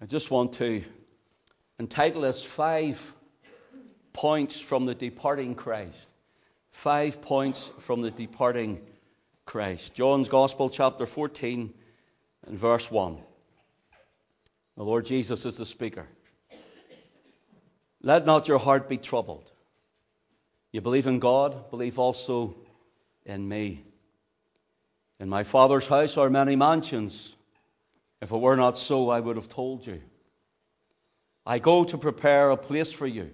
I just want to entitle this Five Points from the Departing Christ. Five points from the departing Christ. John's Gospel, chapter 14, and verse 1. The Lord Jesus is the speaker. Let not your heart be troubled. You believe in God, believe also in me. In my Father's house are many mansions. If it were not so, I would have told you. I go to prepare a place for you.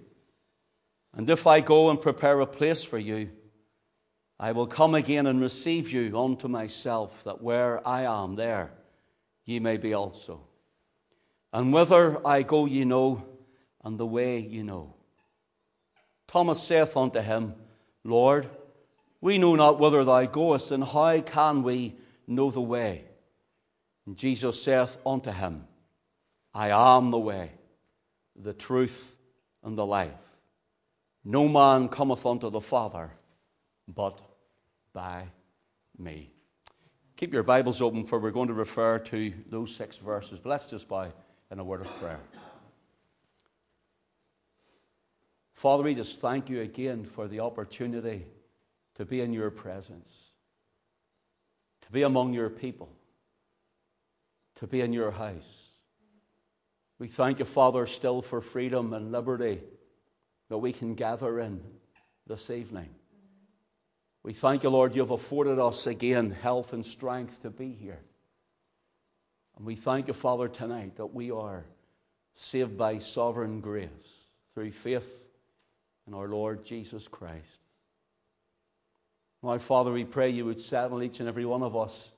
And if I go and prepare a place for you, I will come again and receive you unto myself, that where I am, there ye may be also. And whither I go, ye know, and the way ye know. Thomas saith unto him, Lord, we know not whither thou goest, and how can we know the way? And Jesus saith unto him, I am the way, the truth, and the life. No man cometh unto the Father but by me. Keep your Bibles open, for we're going to refer to those six verses. Let's just bow in a word of prayer. Father, we just thank you again for the opportunity to be in your presence, to be among your people, to be in your house. We thank you, Father, still for freedom and liberty that we can gather in this evening. We thank you, Lord, you've afforded us again health and strength to be here. And we thank you, Father, tonight that we are saved by sovereign grace through faith in our Lord Jesus Christ. My Father, we pray you would settle each and every one of us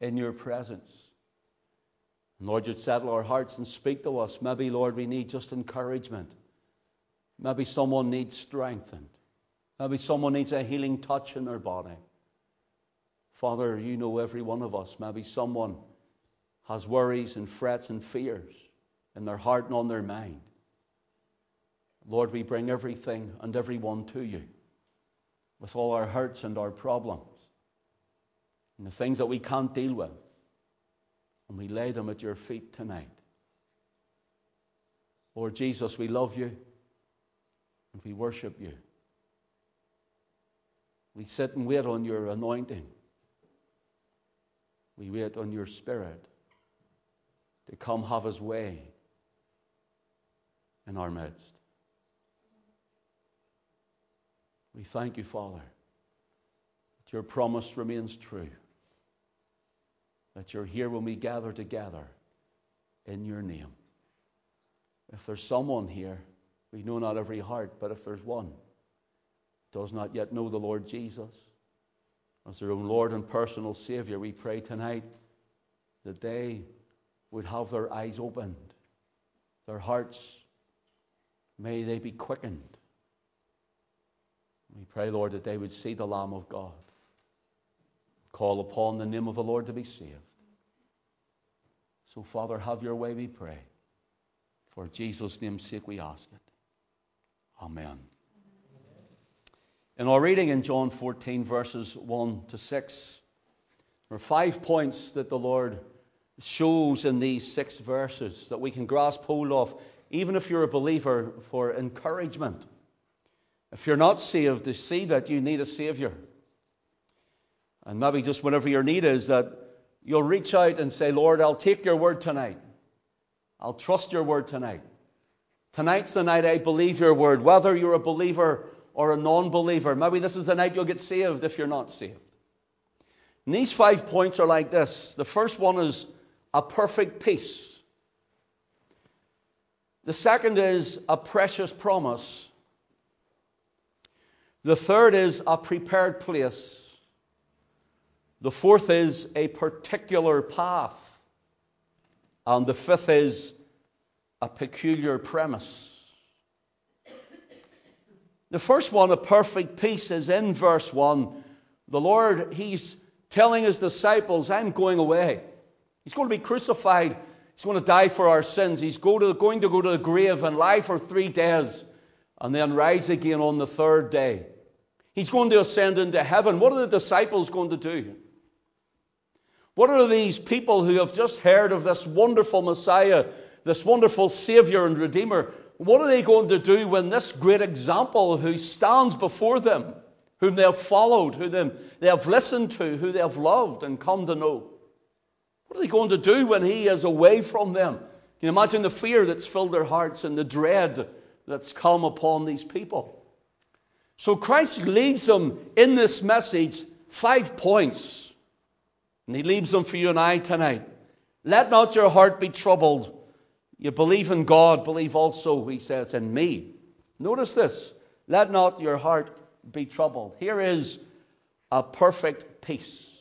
in your presence. Lord, you'd settle our hearts and speak to us. Maybe, Lord, we need just encouragement. Maybe someone needs strengthened. Maybe someone needs a healing touch in their body. Father, you know every one of us. Maybe someone has worries and frets and fears in their heart and on their mind. Lord, we bring everything and everyone to you with all our hurts and our problems and the things that we can't deal with. And we lay them at your feet tonight. Lord Jesus, we love you and we worship you. We sit and wait on your anointing. We wait on your spirit to come have his way in our midst. We thank you, Father, that your promise remains true, that you're here when we gather together in your name. If there's someone here, we know not every heart, but if there's one does not yet know the Lord Jesus as their own Lord and personal Savior, we pray tonight that they would have their eyes opened, their hearts, may they be quickened. We pray, Lord, that they would see the Lamb of God, call upon the name of the Lord to be saved. So, Father, have your way, we pray. For Jesus' name's sake, we ask it. Amen. In our reading in John 14, verses 1 to 6, there are five points that the Lord shows in these six verses that we can grasp hold of, even if you're a believer, for encouragement. If you're not saved, to see that you need a Savior. And maybe just whatever your need is, that you'll reach out and say, Lord, I'll take your word tonight. I'll trust your word tonight. Tonight's the night I believe your word, whether you're a believer or a non believer. Maybe this is the night you'll get saved if you're not saved. And these five points are like this the first one is a perfect peace, the second is a precious promise, the third is a prepared place, the fourth is a particular path, and the fifth is a peculiar premise. The first one, a perfect peace, is in verse 1. The Lord, He's telling His disciples, I'm going away. He's going to be crucified. He's going to die for our sins. He's going to, going to go to the grave and lie for three days and then rise again on the third day. He's going to ascend into heaven. What are the disciples going to do? What are these people who have just heard of this wonderful Messiah this wonderful Savior and Redeemer, what are they going to do when this great example who stands before them, whom they have followed, who they have listened to, who they have loved and come to know, what are they going to do when he is away from them? Can you imagine the fear that's filled their hearts and the dread that's come upon these people? So Christ leaves them in this message five points. And he leaves them for you and I tonight. Let not your heart be troubled. You believe in God, believe also, he says, in me. Notice this. Let not your heart be troubled. Here is a perfect peace.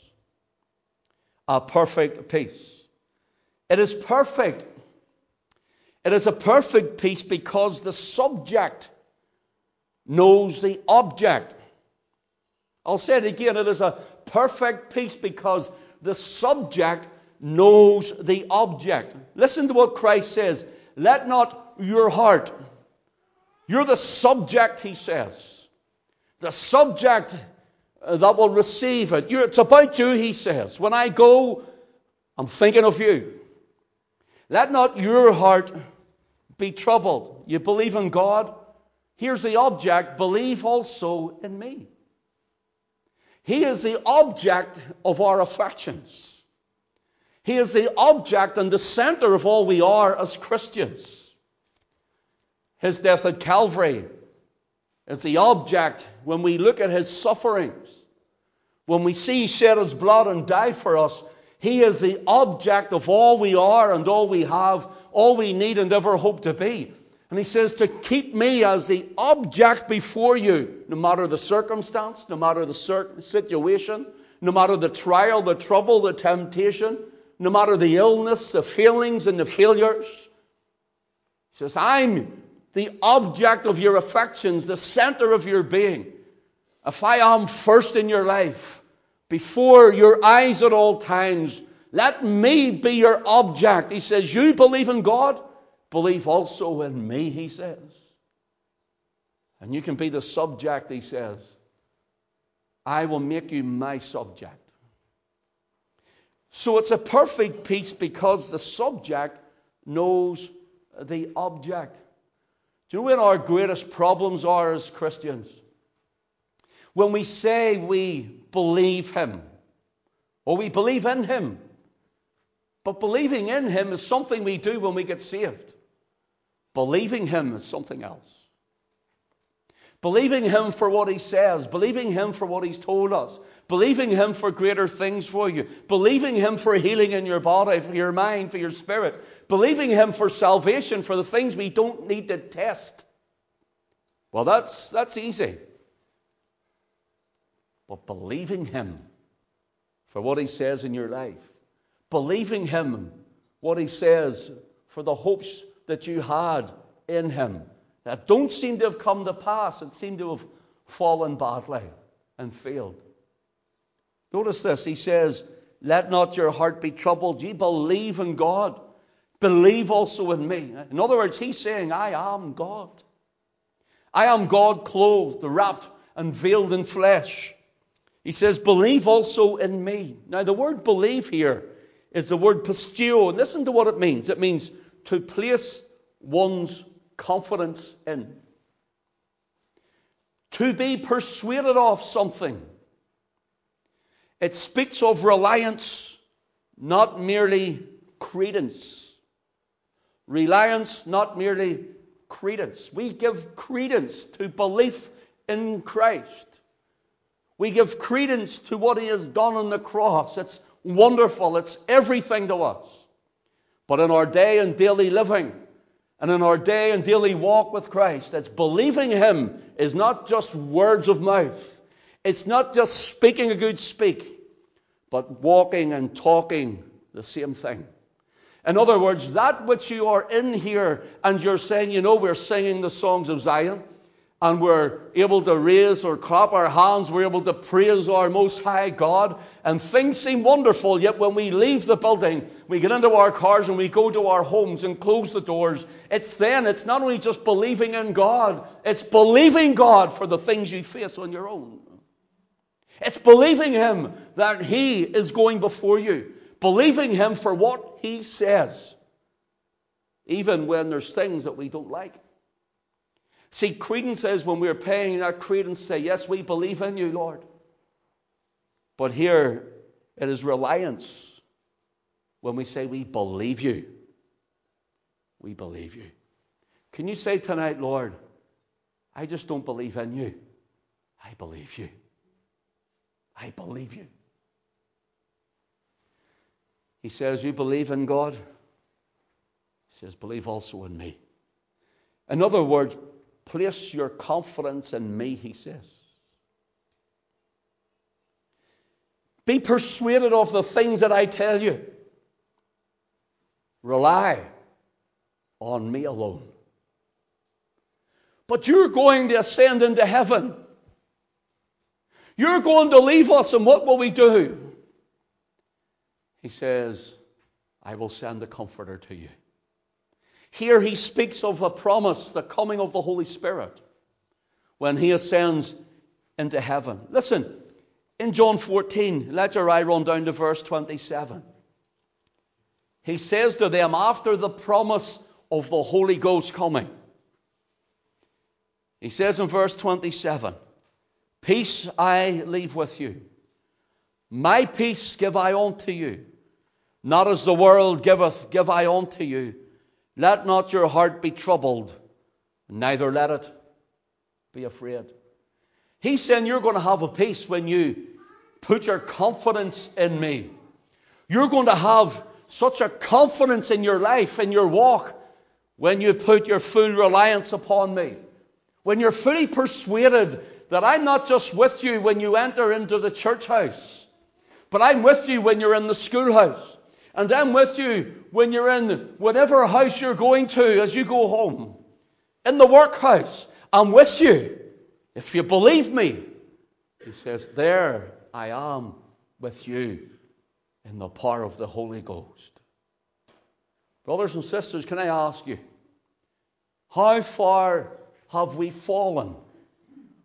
A perfect peace. It is perfect. It is a perfect peace because the subject knows the object. I'll say it again. It is a perfect peace because the subject knows the object. Listen to what Christ says. Let not your heart, you're the subject, he says. The subject uh, that will receive it. You're, it's about you, he says. When I go, I'm thinking of you. Let not your heart be troubled. You believe in God. Here's the object. Believe also in me. He is the object of our affections. He is the object and the center of all we are as Christians. His death at Calvary is the object when we look at his sufferings. When we see he shed his blood and die for us, he is the object of all we are and all we have, all we need and ever hope to be. And he says to keep me as the object before you, no matter the circumstance, no matter the situation, no matter the trial, the trouble, the temptation, no matter the illness, the failings, and the failures. He says, I'm the object of your affections, the center of your being. If I am first in your life, before your eyes at all times, let me be your object. He says, You believe in God, believe also in me, he says. And you can be the subject, he says. I will make you my subject. So it's a perfect peace because the subject knows the object. Do you know what our greatest problems are as Christians? When we say we believe Him, or we believe in Him, but believing in Him is something we do when we get saved. Believing Him is something else. Believing Him for what He says, believing Him for what He's told us, believing Him for greater things for you, believing Him for healing in your body, for your mind, for your spirit, believing Him for salvation, for the things we don't need to test. Well, that's, that's easy. But believing Him for what He says in your life, believing Him what He says for the hopes that you had in Him that don't seem to have come to pass and seem to have fallen badly and failed. Notice this. He says, Let not your heart be troubled. Ye believe in God. Believe also in me. In other words, he's saying, I am God. I am God clothed, wrapped, and veiled in flesh. He says, Believe also in me. Now, the word believe here is the word pisteuo, and listen to what it means. It means to place one's confidence in. To be persuaded of something. It speaks of reliance, not merely credence. Reliance, not merely credence. We give credence to belief in Christ. We give credence to what He has done on the cross. It's wonderful, it's everything to us. But in our day and daily living, and in our day and daily walk with Christ, that's believing Him is not just words of mouth. It's not just speaking a good speak, but walking and talking the same thing. In other words, that which you are in here and you're saying, you know, we're singing the songs of Zion and we're able to raise or clap our hands, we're able to praise our Most High God, and things seem wonderful. Yet when we leave the building, we get into our cars and we go to our homes and close the doors, it's then, it's not only just believing in God, it's believing God for the things you face on your own. It's believing Him that He is going before you, believing Him for what He says. even when there's things that we don't like. See, credence is when we're paying that credence, say, Yes, we believe in you, Lord. But here it is reliance when we say, We believe you. We believe you. Can you say tonight, Lord, I just don't believe in you? I believe you. I believe you. He says, You believe in God? He says, Believe also in me. In other words, place your confidence in me, he says. Be persuaded of the things that I tell you. Rely on me alone. But you're going to ascend into heaven. You're going to leave us, and what will we do? He says, I will send the Comforter to you. Here he speaks of a promise, the coming of the Holy Spirit, when he ascends into heaven. Listen, in John 14, let your eye run down to verse 27. He says to them, after the promise of the Holy Ghost coming, he says in verse 27, Peace I leave with you. My peace give I unto you. Not as the world giveth, give I unto you. Let not your heart be troubled, neither let it be afraid. He's saying you're going to have a peace when you put your confidence in me. You're going to have such a confidence in your life, in your walk, when you put your full reliance upon me. When you're fully persuaded that I'm not just with you when you enter into the church house, but I'm with you when you're in the schoolhouse. And I'm with you when you're in whatever house you're going to as you go home. In the workhouse, I'm with you. If you believe me, he says, There I am with you in the power of the Holy Ghost. Brothers and sisters, can I ask you, how far have we fallen?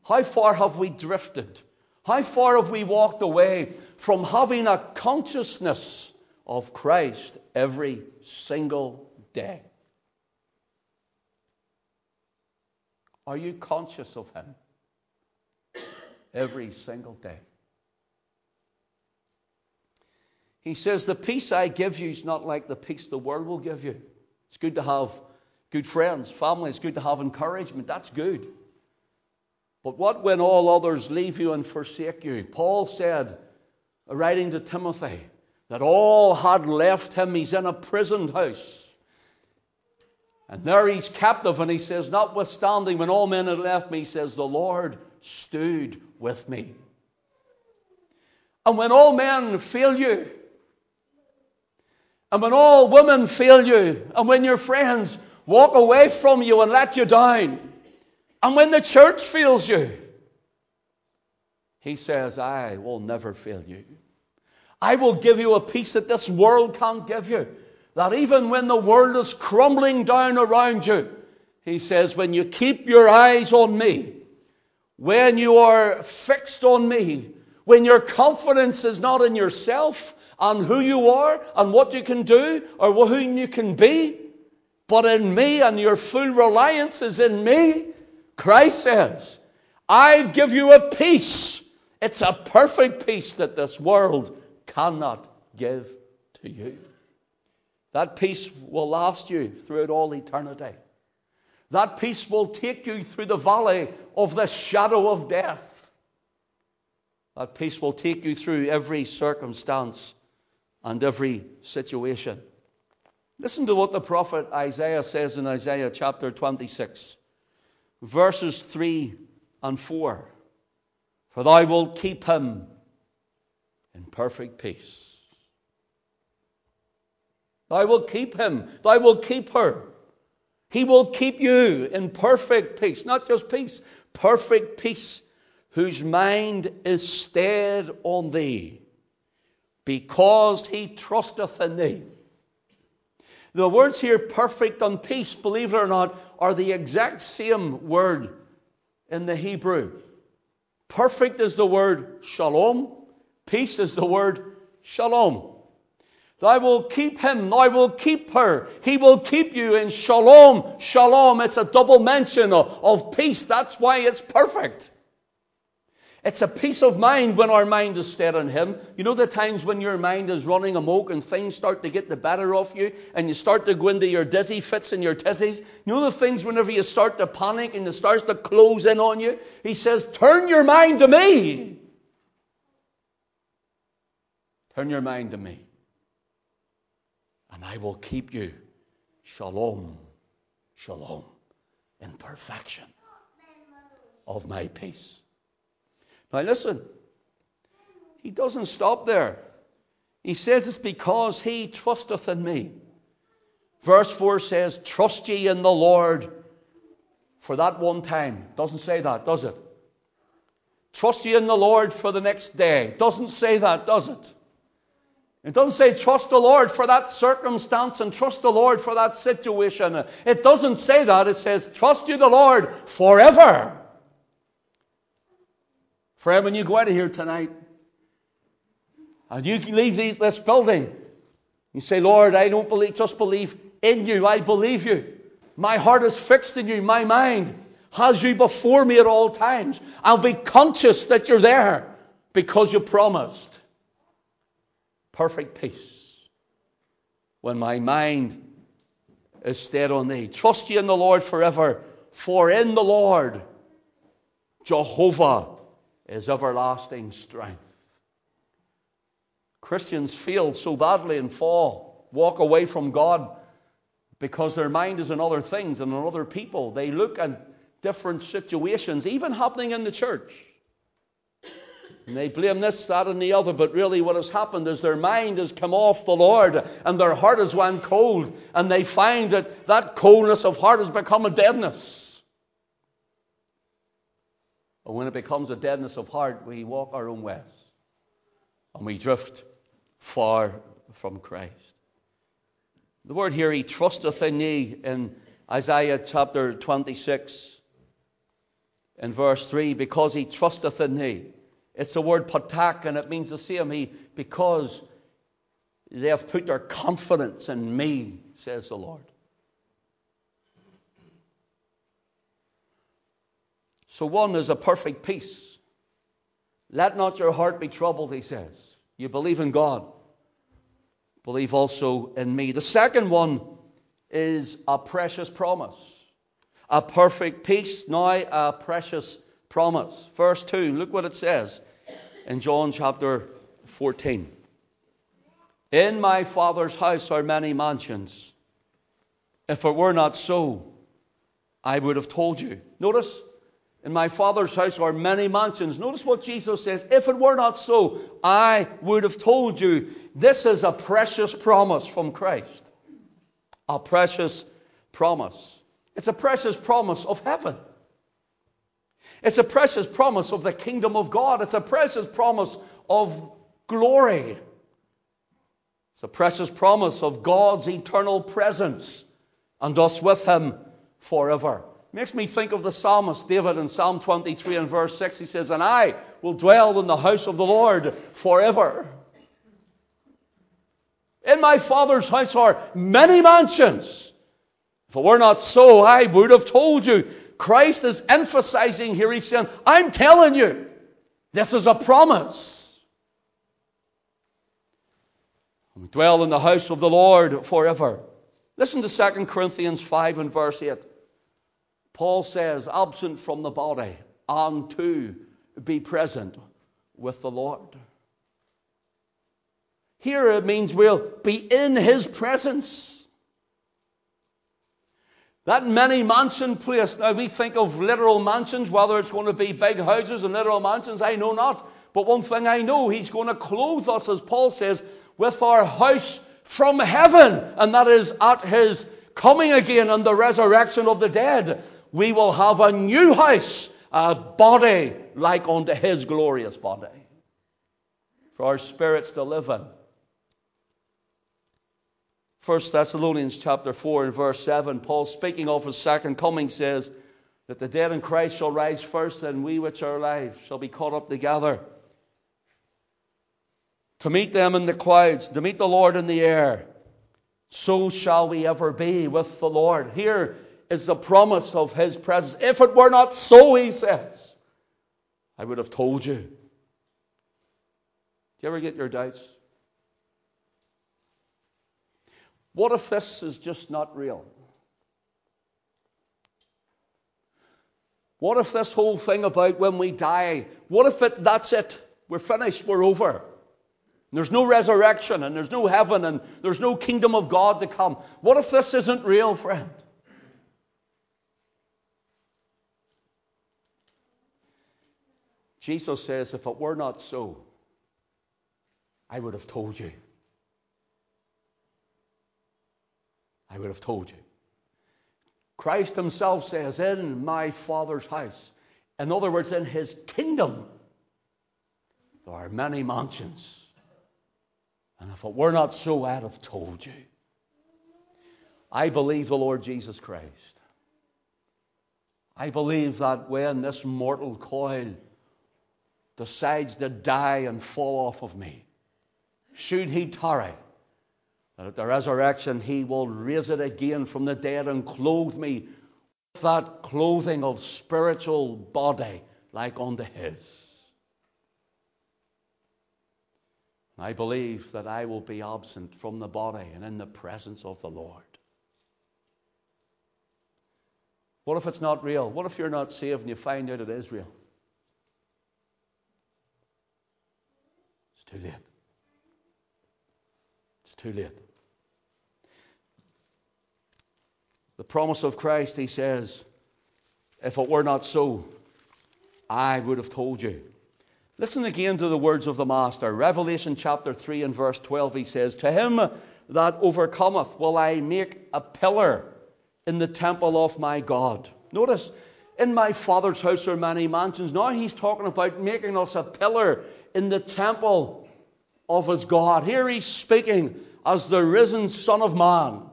How far have we drifted? How far have we walked away from having a consciousness of Christ every single day. Are you conscious of Him every single day? He says, The peace I give you is not like the peace the world will give you. It's good to have good friends, family. It's good to have encouragement. That's good. But what when all others leave you and forsake you? Paul said, writing to Timothy, that all had left him. He's in a prison house. And there he's captive, and he says, Notwithstanding, when all men had left me, he says, The Lord stood with me. And when all men fail you, and when all women fail you, and when your friends walk away from you and let you down, and when the church fails you, he says, I will never fail you. I will give you a peace that this world can't give you. That even when the world is crumbling down around you, he says, when you keep your eyes on me, when you are fixed on me, when your confidence is not in yourself and who you are and what you can do or who you can be, but in me and your full reliance is in me, Christ says, I give you a peace. It's a perfect peace that this world cannot give to you. That peace will last you throughout all eternity. That peace will take you through the valley of the shadow of death. That peace will take you through every circumstance and every situation. Listen to what the prophet Isaiah says in Isaiah chapter 26, verses 3 and 4. For thou wilt keep him in perfect peace. Thou will keep him, thou will keep her. He will keep you in perfect peace, not just peace, perfect peace, whose mind is stayed on thee, because he trusteth in thee. The words here, perfect and peace, believe it or not, are the exact same word in the Hebrew. Perfect is the word shalom, Peace is the word shalom. I will keep him. I will keep her. He will keep you in shalom. Shalom. It's a double mention of, of peace. That's why it's perfect. It's a peace of mind when our mind is stayed on Him. You know the times when your mind is running amok and things start to get the better of you and you start to go into your dizzy fits and your tizzies? You know the things whenever you start to panic and it starts to close in on you? He says, turn your mind to me. Turn your mind to me. And I will keep you. Shalom. Shalom. In perfection of my peace. Now listen, he doesn't stop there. He says it's because he trusteth in me. Verse 4 says, Trust ye in the Lord for that one time. Doesn't say that, does it? Trust ye in the Lord for the next day. Doesn't say that, does it? It doesn't say trust the Lord for that circumstance and trust the Lord for that situation. It doesn't say that. It says trust you the Lord forever. Friend, when you go out of here tonight and you leave these, this building, you say, Lord, I don't believe, just believe in you. I believe you. My heart is fixed in you. My mind has you before me at all times. I'll be conscious that you're there because you promised. Perfect peace. When my mind is stayed on thee. Trust ye in the Lord forever, for in the Lord, Jehovah is everlasting strength. Christians fail so badly and fall, walk away from God because their mind is on other things and on other people. They look at different situations, even happening in the church. And they blame this, that, and the other, but really what has happened is their mind has come off the Lord and their heart has gone cold, and they find that that coldness of heart has become a deadness. And when it becomes a deadness of heart, we walk our own ways and we drift far from Christ. The word here, he trusteth in thee, in Isaiah chapter 26, in verse 3, because he trusteth in thee. It's the word patak, and it means the same. He, because they have put their confidence in me, says the Lord. So, one is a perfect peace. Let not your heart be troubled, he says. You believe in God, believe also in me. The second one is a precious promise. A perfect peace, now a precious promise. Verse 2, look what it says in John chapter 14. In my Father's house are many mansions. If it were not so, I would have told you. Notice, in my Father's house are many mansions. Notice what Jesus says. If it were not so, I would have told you. This is a precious promise from Christ. A precious promise. It's a precious promise of heaven. It's a precious promise of the kingdom of God. It's a precious promise of glory. It's a precious promise of God's eternal presence and us with Him forever. Makes me think of the psalmist David in Psalm 23 and verse 6. He says, And I will dwell in the house of the Lord forever. In my father's house are many mansions. If it were not so, I would have told you. Christ is emphasizing here. He's saying, I'm telling you, this is a promise. We dwell in the house of the Lord forever. Listen to 2 Corinthians 5 and verse 8. Paul says, absent from the body, and to be present with the Lord. Here it means we'll be in his presence. That many mansion place, now we think of literal mansions, whether it's going to be big houses and literal mansions, I know not. But one thing I know, he's going to clothe us, as Paul says, with our house from heaven, and that is at his coming again and the resurrection of the dead we will have a new house, a body like unto his glorious body. For our spirits to live in. 1 Thessalonians chapter 4 and verse 7, Paul speaking of his second coming says that the dead in Christ shall rise first, and we which are alive shall be caught up together to meet them in the clouds, to meet the Lord in the air. So shall we ever be with the Lord. Here is the promise of his presence. If it were not so, he says, I would have told you. Do you ever get your doubts? What if this is just not real? What if this whole thing about when we die, what if it, that's it? We're finished, we're over. There's no resurrection and there's no heaven and there's no kingdom of God to come. What if this isn't real, friend? Jesus says, if it were not so, I would have told you. I would have told you. Christ himself says, In my Father's house, in other words, in his kingdom, there are many mansions. And if it were not so, I'd have told you. I believe the Lord Jesus Christ. I believe that when this mortal coil decides to die and fall off of me, should he tarry, at the resurrection he will raise it again from the dead and clothe me with that clothing of spiritual body like unto his. I believe that I will be absent from the body and in the presence of the Lord. What if it's not real? What if you're not saved and you find out it is real? It's too late. It's too late. The promise of Christ, he says, if it were not so, I would have told you. Listen again to the words of the Master. Revelation chapter 3 and verse 12, he says, To him that overcometh will I make a pillar in the temple of my God. Notice, in my Father's house are many mansions. Now he's talking about making us a pillar in the temple of his God. Here he's speaking as the risen Son of Man.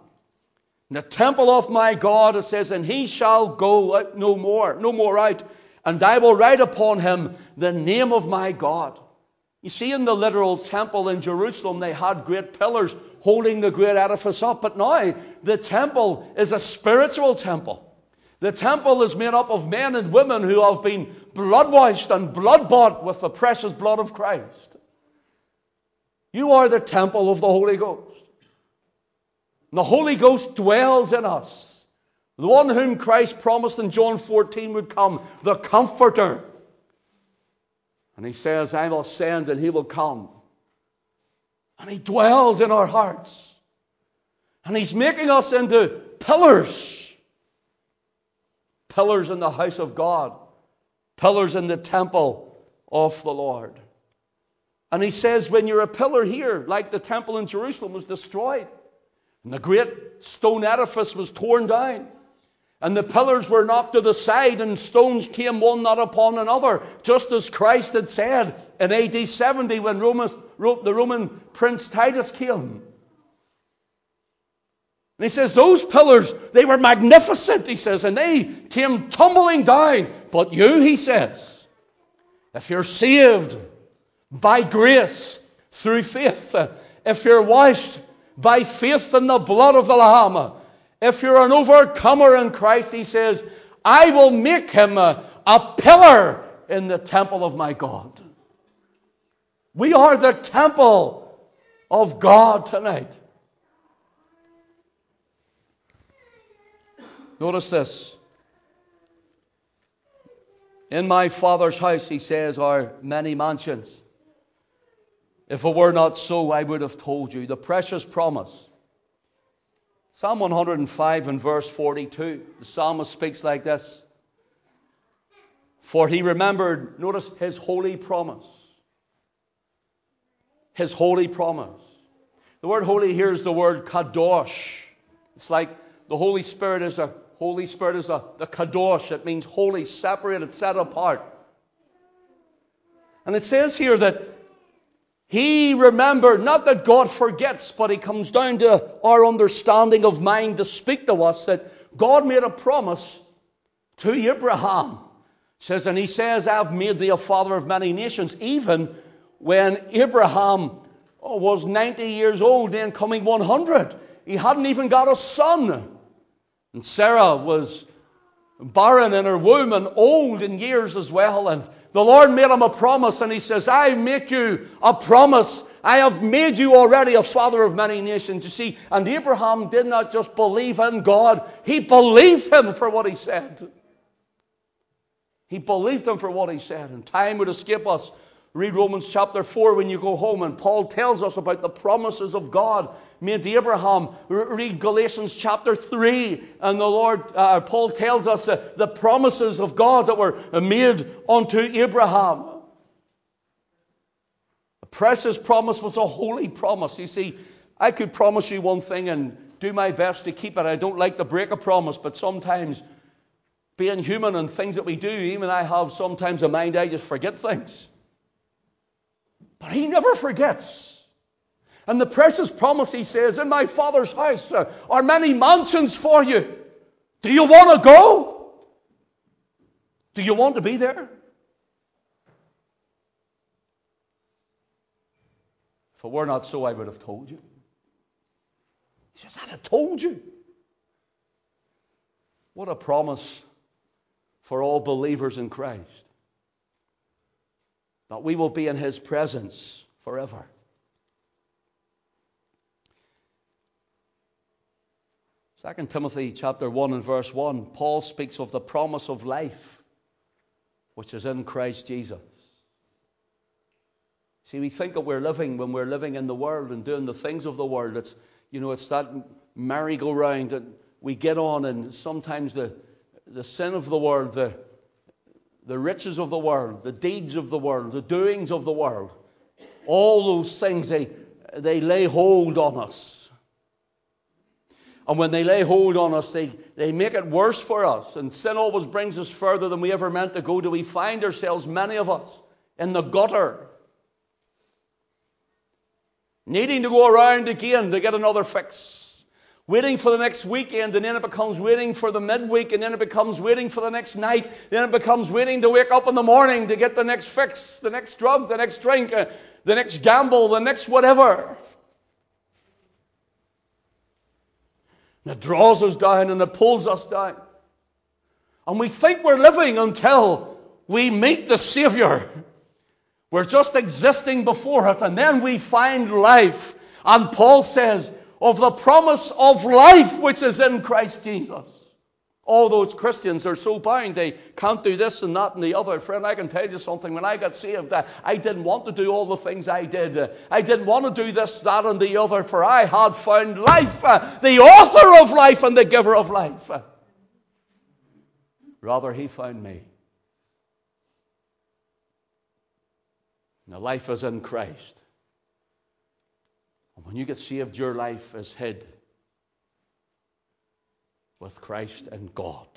The temple of my God, it says, and he shall go out no more, no more out and I will write upon him the name of my God. You see, in the literal temple in Jerusalem, they had great pillars holding the great edifice up. But now, the temple is a spiritual temple. The temple is made up of men and women who have been blood washed and blood bought with the precious blood of Christ. You are the temple of the Holy Ghost. The Holy Ghost dwells in us. The one whom Christ promised in John 14 would come, the Comforter. And he says, I will send and he will come. And he dwells in our hearts. And he's making us into pillars. Pillars in the house of God. Pillars in the temple of the Lord. And he says, when you're a pillar here, like the temple in Jerusalem was destroyed, and the great stone edifice was torn down, and the pillars were knocked to the side, and stones came one not upon another, just as Christ had said in AD 70 when Roman, the Roman prince Titus came. And he says, Those pillars, they were magnificent, he says, and they came tumbling down. But you, he says, if you're saved by grace through faith, if you're washed by faith in the blood of the Lamb, if you're an overcomer in Christ, he says, I will make him a, a pillar in the temple of my God. We are the temple of God tonight. Notice this. In my Father's house, he says, are many mansions. If it were not so, I would have told you. The precious promise Psalm 105 and verse 42, the psalmist speaks like this For he remembered, notice his holy promise. His holy promise. The word holy here is the word kadosh. It's like the Holy Spirit is a Holy Spirit is a the kadosh. It means holy, separated, set apart. And it says here that he remembered, not that God forgets, but it comes down to our understanding of mind to speak to us that God made a promise to Abraham. It says, and he says, I've made thee a father of many nations, even when Abraham oh, was 90 years old, then coming 100. He hadn't even got a son. And Sarah was barren in her womb and old in years as well. And the Lord made him a promise, and he says, I make you a promise. I have made you already a father of many nations. You see, and Abraham did not just believe in God, he believed him for what he said. He believed him for what he said, and time would escape us. Read Romans chapter 4 when you go home, and Paul tells us about the promises of God made to Abraham. Read Galatians chapter 3, and the Lord, uh, Paul tells us uh, the promises of God that were made unto Abraham. A precious promise was a holy promise. You see, I could promise you one thing and do my best to keep it. I don't like to break a promise, but sometimes being human and things that we do, even I have sometimes a mind I just forget things. But he never forgets. And the precious promise he says, In my Father's house are many mansions for you. Do you want to go? Do you want to be there? If it were not so, I would have told you. He says, I'd have told you. What a promise for all believers in Christ that we will be in his presence forever. Second Timothy chapter 1 and verse 1, Paul speaks of the promise of life which is in Christ Jesus. See, we think that we're living when we're living in the world and doing the things of the world. It's, you know, it's that merry-go-round that we get on, and sometimes the, the sin of the world, the, the riches of the world, the deeds of the world, the doings of the world, all those things, they, they lay hold on us. And when they lay hold on us, they, they make it worse for us. And sin always brings us further than we ever meant to go. Do we find ourselves, many of us, in the gutter? Needing to go around again to get another fix waiting for the next weekend, and then it becomes waiting for the midweek, and then it becomes waiting for the next night, then it becomes waiting to wake up in the morning to get the next fix, the next drug, the next drink, uh, the next gamble, the next whatever. And it draws us down and it pulls us down. And we think we're living until we meet the Savior. We're just existing before it, and then we find life. And Paul says, of the promise of life which is in Christ Jesus. All those Christians are so bound, they can't do this and that and the other. Friend, I can tell you something. When I got saved, I didn't want to do all the things I did. I didn't want to do this, that, and the other, for I had found life, uh, the author of life and the giver of life. Rather, he found me. Now, life is in Christ. When you get saved, your life is hid with Christ and God.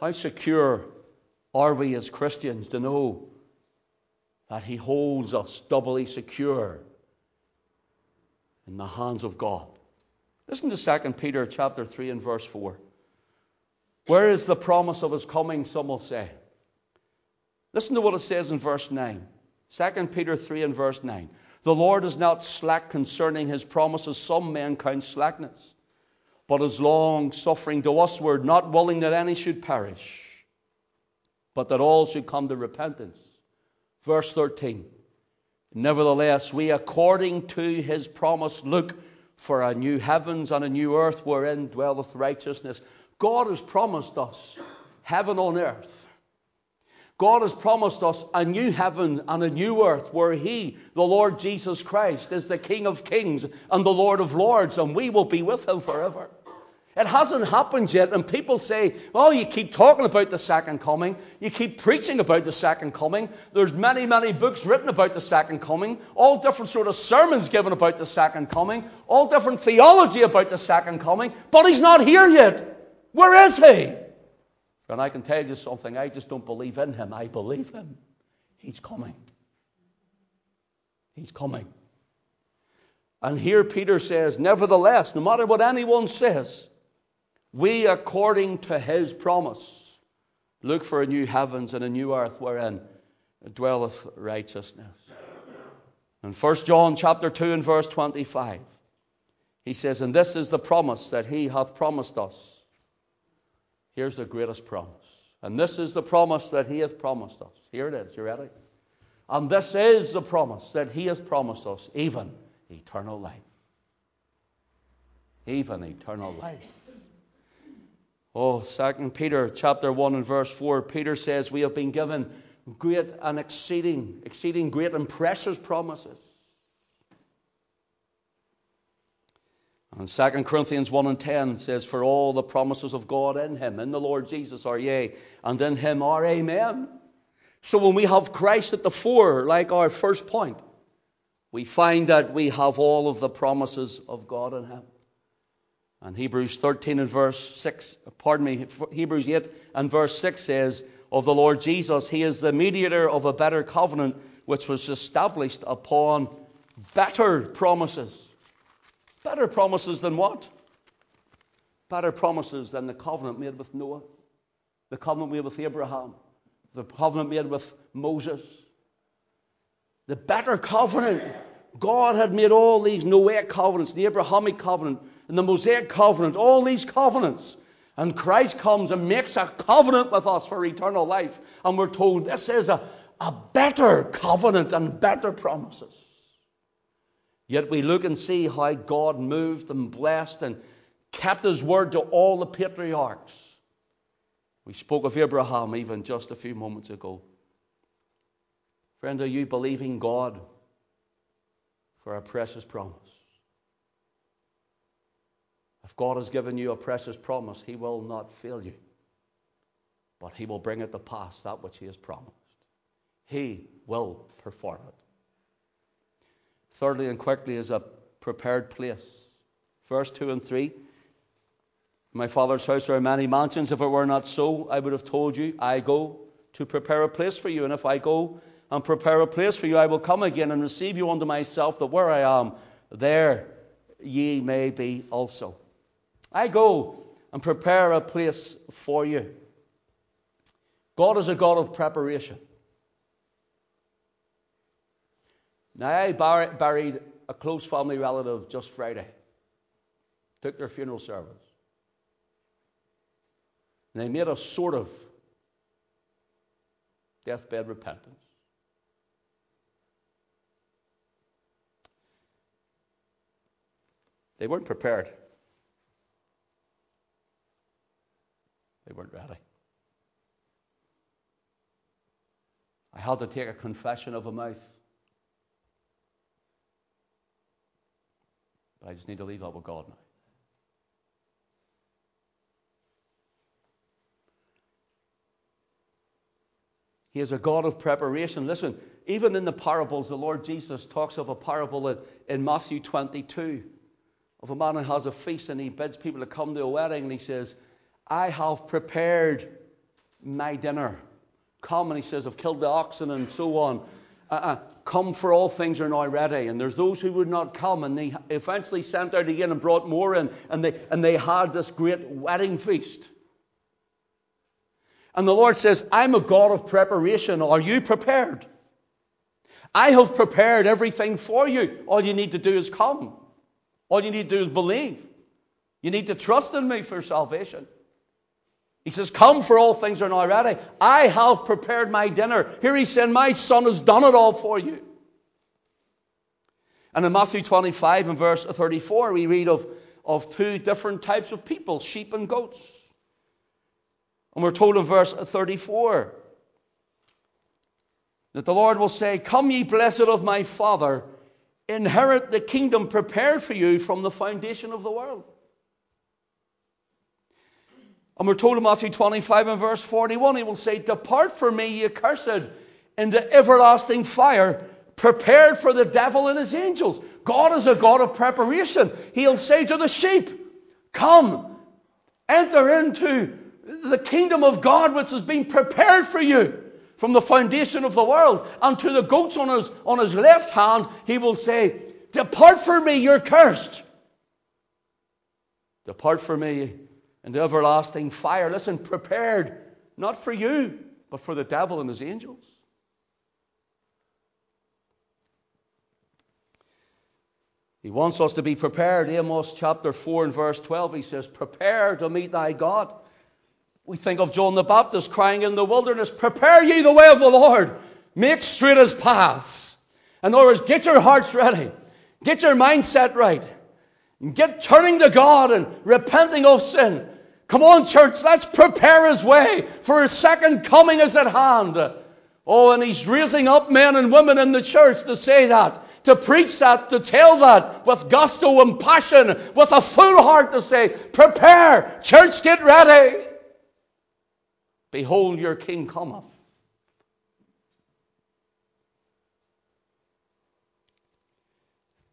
How secure are we as Christians to know that He holds us doubly secure in the hands of God? Listen to 2 Peter chapter 3 and verse 4. Where is the promise of his coming? Some will say. Listen to what it says in verse 9. 2 Peter 3 and verse 9. The Lord is not slack concerning his promises, some men count slackness, but is long suffering to usward, not willing that any should perish, but that all should come to repentance. Verse 13. Nevertheless, we, according to his promise, look for a new heavens and a new earth wherein dwelleth righteousness. God has promised us heaven on earth God has promised us a new heaven and a new earth where He, the Lord Jesus Christ, is the King of kings and the Lord of lords, and we will be with Him forever. It hasn't happened yet, and people say, "Oh, you keep talking about the second coming. You keep preaching about the second coming. There's many, many books written about the second coming, all different sort of sermons given about the second coming, all different theology about the second coming, but He's not here yet. Where is He? And I can tell you something, I just don't believe in him. I believe him. He's coming. He's coming. And here Peter says, Nevertheless, no matter what anyone says, we, according to his promise, look for a new heavens and a new earth wherein dwelleth righteousness. In 1 John chapter 2 and verse 25, he says, And this is the promise that he hath promised us. Here's the greatest promise. And this is the promise that he hath promised us. Here it is. You ready? And this is the promise that he has promised us, even eternal life. Even eternal life. Oh, Second Peter chapter 1 and verse 4, Peter says, We have been given great and exceeding, exceeding great and precious promises. And 2 Corinthians 1 and 10 says, For all the promises of God in him, in the Lord Jesus, are yea, and in him are amen. So when we have Christ at the fore, like our first point, we find that we have all of the promises of God in him. And Hebrews 13 and verse 6, pardon me, Hebrews 8 and verse 6 says, Of the Lord Jesus, he is the mediator of a better covenant, which was established upon better promises. Better promises than what? Better promises than the covenant made with Noah, the covenant made with Abraham, the covenant made with Moses. The better covenant. God had made all these Noahic covenants, the Abrahamic covenant, and the Mosaic covenant, all these covenants. And Christ comes and makes a covenant with us for eternal life. And we're told this is a, a better covenant and better promises. Yet we look and see how God moved and blessed and kept his word to all the patriarchs. We spoke of Abraham even just a few moments ago. Friend, are you believing God for a precious promise? If God has given you a precious promise, He will not fail you, but He will bring it to pass that which He has promised. He will perform it. Thirdly and quickly is a prepared place. Verse 2 and 3. My father's house are many mansions. If it were not so, I would have told you, I go to prepare a place for you. And if I go and prepare a place for you, I will come again and receive you unto myself, that where I am, there ye may be also. I go and prepare a place for you. God is a God of preparation. Now, I buried a close family relative just Friday. Took their funeral service. And they made a sort of deathbed repentance. They weren't prepared. They weren't ready. I had to take a confession of a mouth. But I just need to leave that with God now. He is a God of preparation. Listen, even in the parables, the Lord Jesus talks of a parable in, Matthew 22 of a man who has a feast and he bids people to come to a wedding and he says, I have prepared my dinner. Come, and he says, I've killed the oxen and so on. Uh, uh, come, for all things are now ready. And there's those who would not come, and they eventually sent out again and brought more in, and they, and they had this great wedding feast. And the Lord says, I'm a God of preparation. Are you prepared? I have prepared everything for you. All you need to do is come. All you need to do is believe. You need to trust in me for salvation. He says, Come, for all things are now ready. I have prepared my dinner. Here he said, My son has done it all for you. And in Matthew 25 and verse 34, we read of, of two different types of people sheep and goats. And we're told in verse 34 that the Lord will say, Come, ye blessed of my Father, inherit the kingdom prepared for you from the foundation of the world. And we're told in Matthew 25 and verse 41, he will say, Depart from me, ye cursed, into everlasting fire, prepared for the devil and his angels. God is a God of preparation. He'll say to the sheep, Come, enter into the kingdom of God which has been prepared for you from the foundation of the world. And to the goats on his, on his left hand, he will say, Depart from me, you're cursed. Depart from me, and everlasting fire. Listen, prepared not for you, but for the devil and his angels. He wants us to be prepared. Amos chapter 4 and verse 12, he says, Prepare to meet thy God. We think of John the Baptist crying in the wilderness, Prepare ye the way of the Lord, make straight his paths. In other words, get your hearts ready, get your mindset right, and get turning to God and repenting of sin. Come on, church, let's prepare his way, for his second coming is at hand. Oh, and he's raising up men and women in the church to say that to preach that, to tell that with gusto and passion, with a full heart to say, prepare, church, get ready. Behold, your king cometh.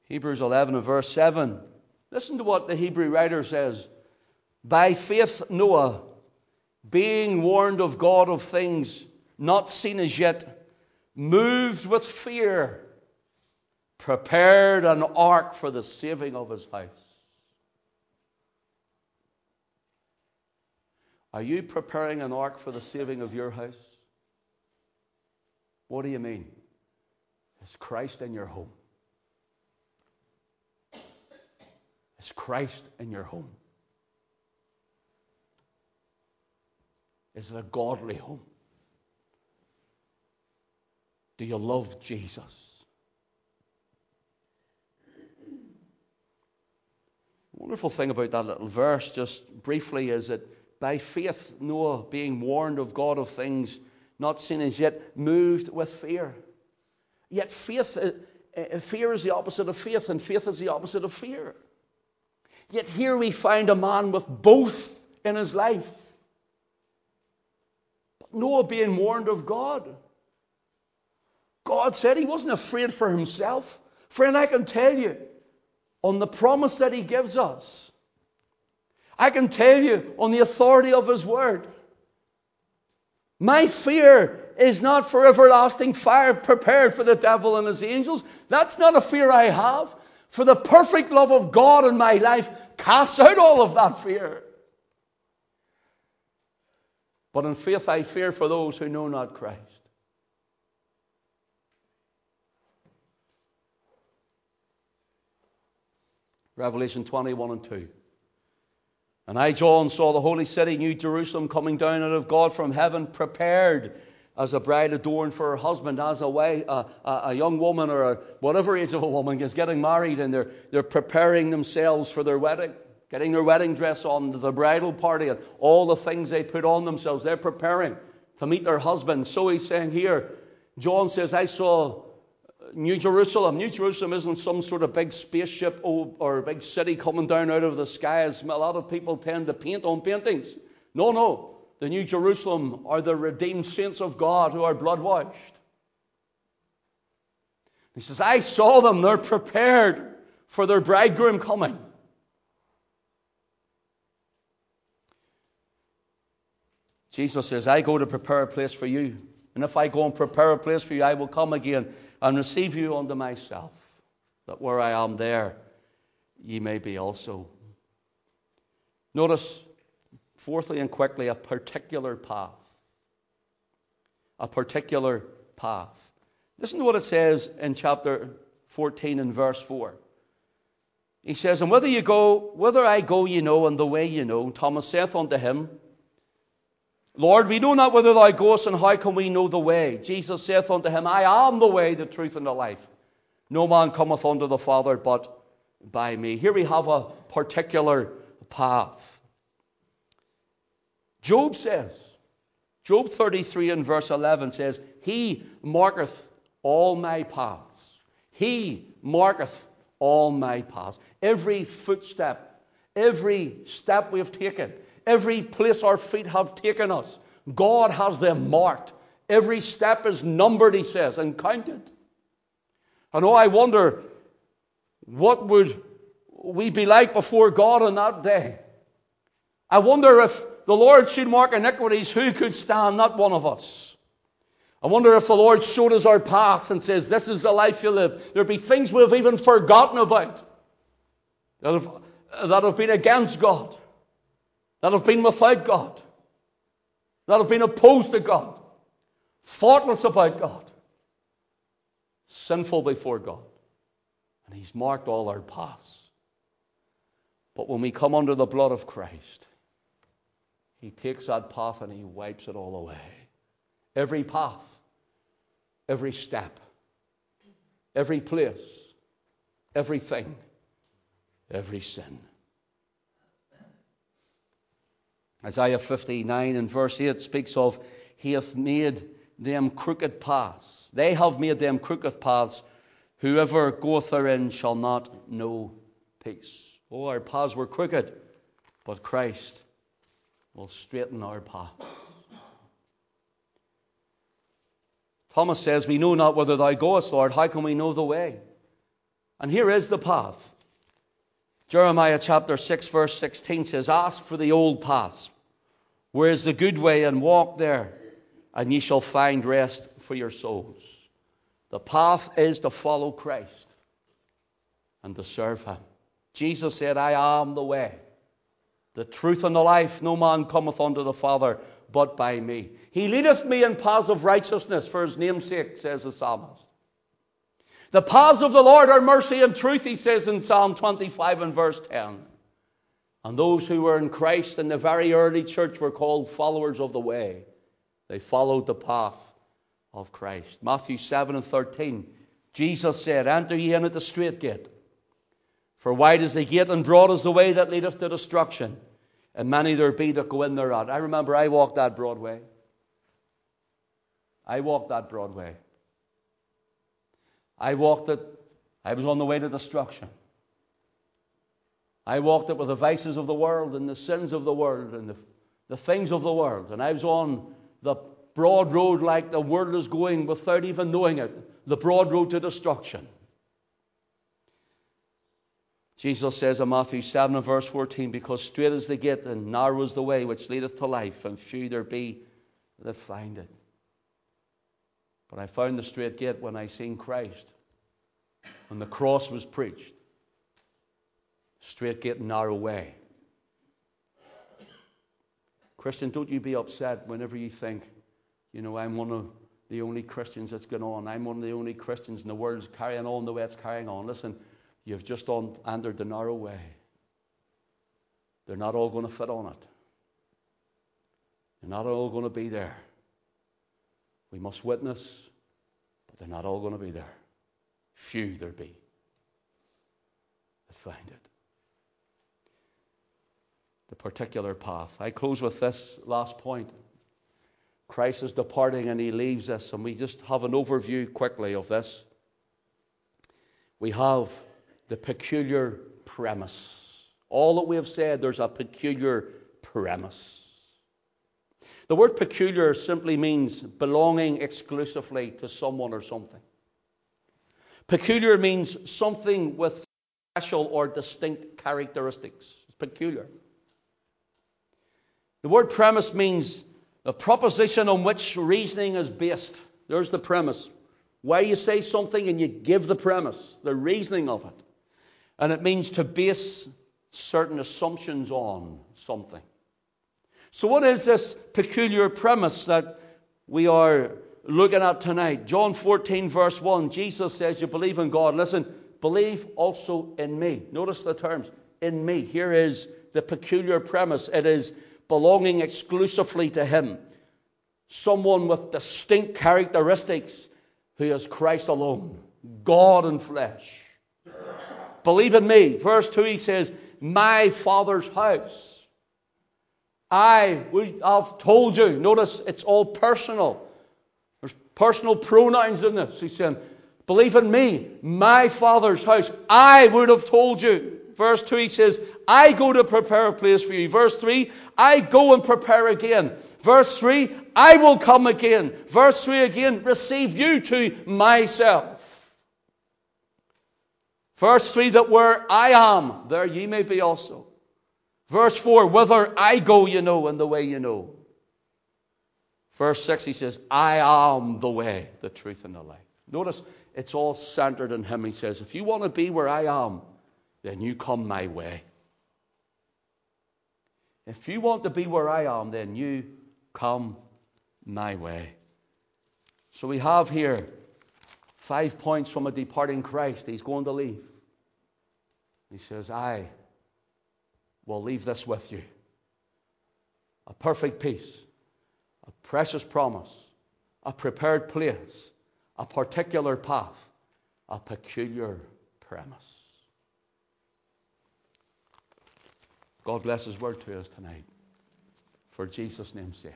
Hebrews 11 and verse 7. Listen to what the Hebrew writer says. By faith, Noah, being warned of God of things not seen as yet, moved with fear prepared an ark for the saving of his house. Are you preparing an ark for the saving of your house? What do you mean? Is Christ in your home? Is Christ in your home? Is it a godly home? Do you love Jesus? wonderful thing about that little verse, just briefly, is that by faith, Noah, being warned of God of things not seen as yet, moved with fear. Yet faith, uh, uh, fear is the opposite of faith, and faith is the opposite of fear. Yet here we find a man with both in his life. Noah being warned of God. God said he wasn't afraid for himself. Friend, I can tell you, on the promise that He gives us. I can tell you on the authority of His Word. My fear is not for everlasting fire prepared for the devil and his angels. That's not a fear I have. For the perfect love of God in my life casts out all of that fear. But in faith, I fear for those who know not Christ. Revelation 21 and 2. And I, John, saw the holy city, New Jerusalem, coming down out of God from heaven, prepared as a bride adorned for her husband, as a, way, a, a, young woman or a, whatever age of a woman is getting married, and they're, they're preparing themselves for their wedding, getting their wedding dress on, the bridal party, and all the things they put on themselves. They're preparing to meet their husband. So he's saying here, John says, I saw uh, New Jerusalem. New Jerusalem isn't some sort of big spaceship oh, or a big city coming down out of the sky as a lot of people tend to paint on paintings. No, no. The New Jerusalem are the redeemed saints of God who are blood washed. He says, I saw them. They're prepared for their bridegroom coming. Jesus says, I go to prepare a place for you. And if I go and prepare a place for you, I will come again and receive you unto myself, that where I am there, ye may be also. Notice, fourthly and quickly, a particular path. A particular path. Listen to what it says in chapter 14 and verse 4. He says, And whither you go, whither I go, you know, and the way you know. Thomas saith unto him, Lord, we know not whither thou goest, and how can we know the way? Jesus saith unto him, I am the way, the truth, and the life. No man cometh unto the Father but by me. Here we have a particular path. Job says, Job 33 and verse 11 says, He marketh all my paths. He marketh all my paths. Every footstep, every step we have taken, Every place our feet have taken us, God has them marked. Every step is numbered, he says, and counted. And oh, I wonder what would we be like before God on that day? I wonder if the Lord should mark iniquities, who could stand? Not one of us. I wonder if the Lord showed us our paths and says, This is the life you live. There'd be things we've even forgotten about that have, that have been against God that have been without God, that have been opposed to God, thoughtless about God, sinful before God. And He's marked all our paths. But when we come under the blood of Christ, He takes that path and He wipes it all away. Every path, every step, every place, everything, every sin. Isaiah 59 and verse 8 speaks of, He hath made them crooked paths. They have made them crooked paths. Whoever goeth therein shall not know peace. Oh, our paths were crooked, but Christ will straighten our path. Thomas says, We know not whither thou goest, Lord. How can we know the way? And here is the path. Jeremiah chapter 6, verse 16 says, Ask for the old paths. Where is the good way, and walk there, and ye shall find rest for your souls. The path is to follow Christ and to serve Him. Jesus said, I am the way, the truth, and the life. No man cometh unto the Father but by me. He leadeth me in paths of righteousness for his name's sake, says the psalmist. The paths of the Lord are mercy and truth, he says in Psalm 25 and verse 10. And those who were in Christ in the very early church were called followers of the way. They followed the path of Christ. Matthew 7 and 13. Jesus said, Enter ye in at the strait gate. For wide is the gate and broad is the way that leadeth to destruction and many there be that go in thereat. I remember I walked that Broadway. I walked that Broadway. I walked it, I was on the way to destruction. I walked it with the vices of the world and the sins of the world and the, the things of the world. And I was on the broad road like the world is going without even knowing it the broad road to destruction. Jesus says in Matthew 7 and verse 14, Because strait is the gate and narrow is the way which leadeth to life, and few there be that find it. But I found the strait gate when I seen Christ, when the cross was preached. Strait gate and narrow way. Christian, don't you be upset whenever you think, you know, I'm one of the only Christians that's going on. I'm one of the only Christians in the world carrying on the way it's carrying on. Listen, You've just on, entered the narrow way. They're not all going to fit on it. They're not all going to be there. We must witness, but they're not all going to be there. Few there be that find it. The particular path. I close with this last point. Christ is departing and he leaves us, and we just have an overview quickly of this. We have the peculiar premise. All that we have said, there's a peculiar premise. The word peculiar simply means belonging exclusively to someone or something. Peculiar means something with special or distinct characteristics. It's peculiar. The word premise means the proposition on which reasoning is based. There's the premise. Why you say something and you give the premise, the reasoning of it. And it means to base certain assumptions on something. So, what is this peculiar premise that we are looking at tonight? John 14, verse 1, Jesus says, You believe in God. Listen, believe also in me. Notice the terms in me. Here is the peculiar premise it is belonging exclusively to Him. Someone with distinct characteristics who is Christ alone, God in flesh. Believe in me. Verse 2, he says, My Father's house. I would have told you. Notice it's all personal. There's personal pronouns in this. He's saying, Believe in me, my Father's house. I would have told you. Verse 2, he says, I go to prepare a place for you. Verse 3, I go and prepare again. Verse 3, I will come again. Verse 3 again, receive you to myself. Verse 3 that where I am, there ye may be also. Verse 4, whither I go, you know, and the way you know. Verse 6, he says, I am the way, the truth, and the life. Notice it's all centered in him. He says, if you want to be where I am, then you come my way. If you want to be where I am, then you come my way. So we have here five points from a departing Christ. He's going to leave. He says, I will leave this with you a perfect peace, a precious promise, a prepared place, a particular path, a peculiar premise. God bless His word to us tonight. For Jesus' name's sake.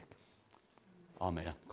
Amen.